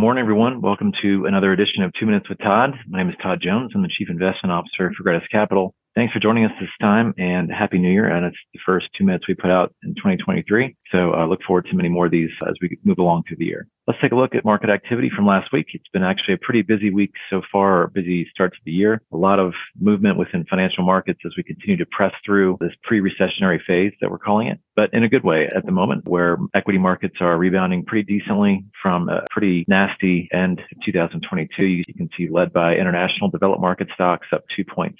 morning, everyone. Welcome to another edition of Two Minutes with Todd. My name is Todd Jones. I'm the Chief Investment Officer for Gratus Capital. Thanks for joining us this time and Happy New Year. And it's the first two minutes we put out in 2023. So I uh, look forward to many more of these as we move along through the year. Let's take a look at market activity from last week. It's been actually a pretty busy week so far, busy start to the year. A lot of movement within financial markets as we continue to press through this pre-recessionary phase that we're calling it, but in a good way at the moment where equity markets are rebounding pretty decently from a pretty nasty end of 2022. You can see led by international developed market stocks up 2.7%.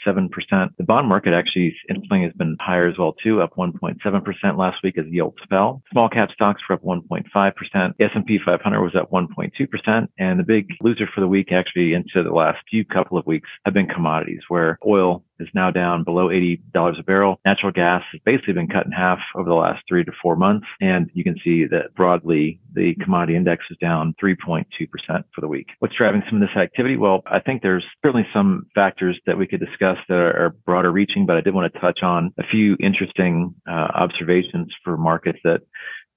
The bond market actually inflation has been higher as well too, up 1.7% last week as yields fell. Small cap stocks were up 1.5%. The S&P 500 was up 1.2%. And the big loser for the week actually into the last few couple of weeks have been commodities where oil is now down below $80 a barrel. Natural gas has basically been cut in half over the last three to four months. And you can see that broadly, the commodity index is down 3.2% for the week. What's driving some of this activity? Well, I think there's certainly some factors that we could discuss that are, broader reaching, but I did want to touch on a few interesting uh, observations for markets that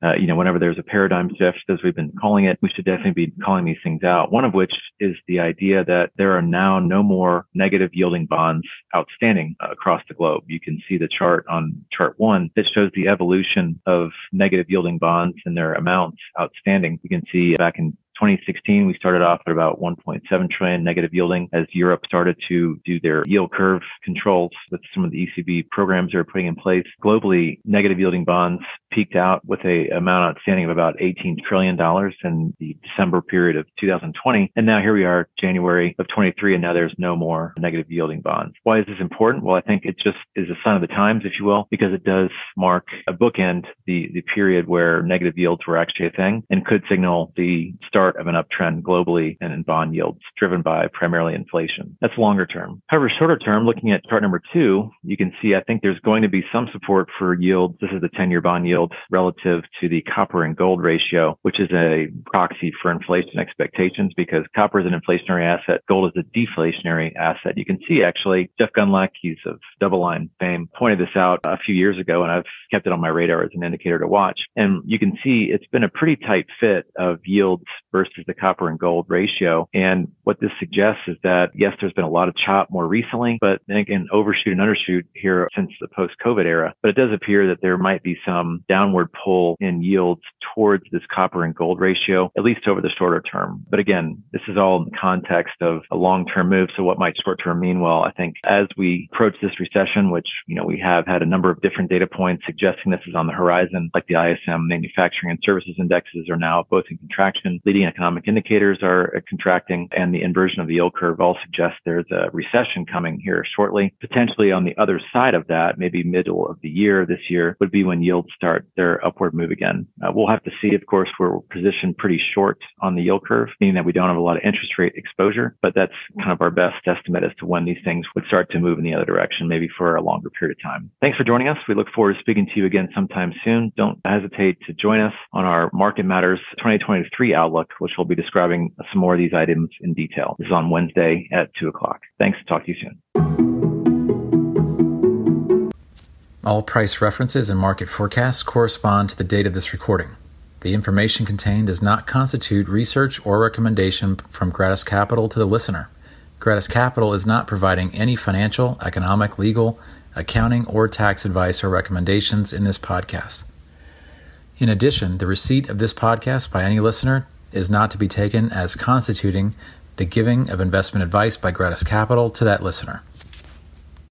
uh, you know, whenever there's a paradigm shift, as we've been calling it, we should definitely be calling these things out. One of which is the idea that there are now no more negative yielding bonds outstanding uh, across the globe. You can see the chart on chart one that shows the evolution of negative yielding bonds and their amounts outstanding. You can see back in 2016, we started off at about 1.7 trillion negative yielding as Europe started to do their yield curve controls with some of the ECB programs they're putting in place. Globally, negative yielding bonds peaked out with a amount outstanding of about 18 trillion dollars in the December period of 2020. And now here we are, January of 23, and now there's no more negative yielding bonds. Why is this important? Well, I think it just is a sign of the times, if you will, because it does mark a bookend the, the period where negative yields were actually a thing and could signal the start start of an uptrend globally and in bond yields driven by primarily inflation. That's longer term. However, shorter term, looking at chart number two, you can see I think there's going to be some support for yields. This is the 10 year bond yield relative to the copper and gold ratio, which is a proxy for inflation expectations because copper is an inflationary asset. Gold is a deflationary asset. You can see actually Jeff Gundlach, he's of DoubleLine fame, pointed this out a few years ago and I've kept it on my radar as an indicator to watch. And you can see it's been a pretty tight fit of yields versus the copper and gold ratio. And what this suggests is that yes, there's been a lot of chop more recently, but then again, overshoot and undershoot here since the post COVID era. But it does appear that there might be some downward pull in yields towards this copper and gold ratio, at least over the shorter term. But again, this is all in the context of a long term move. So what might short term mean? Well, I think as we approach this recession, which, you know, we have had a number of different data points suggesting this is on the horizon, like the ISM manufacturing and services indexes are now both in contraction, leading economic indicators are contracting and the inversion of the yield curve all suggest there's a recession coming here shortly. Potentially on the other side of that, maybe middle of the year this year would be when yields start their upward move again. Uh, we'll have to see. Of course, we're positioned pretty short on the yield curve, meaning that we don't have a lot of interest rate exposure, but that's kind of our best estimate as to when these things would start to move in the other direction, maybe for a longer period of time. Thanks for joining us. We look forward to speaking to you again sometime soon. Don't hesitate to join us on our Market Matters 2023 outlook which will be describing some more of these items in detail. This is on Wednesday at 2 o'clock. Thanks. Talk to you soon. All price references and market forecasts correspond to the date of this recording. The information contained does not constitute research or recommendation from Gratus Capital to the listener. Gratus Capital is not providing any financial, economic, legal, accounting, or tax advice or recommendations in this podcast. In addition, the receipt of this podcast by any listener is not to be taken as constituting the giving of investment advice by Gratus Capital to that listener.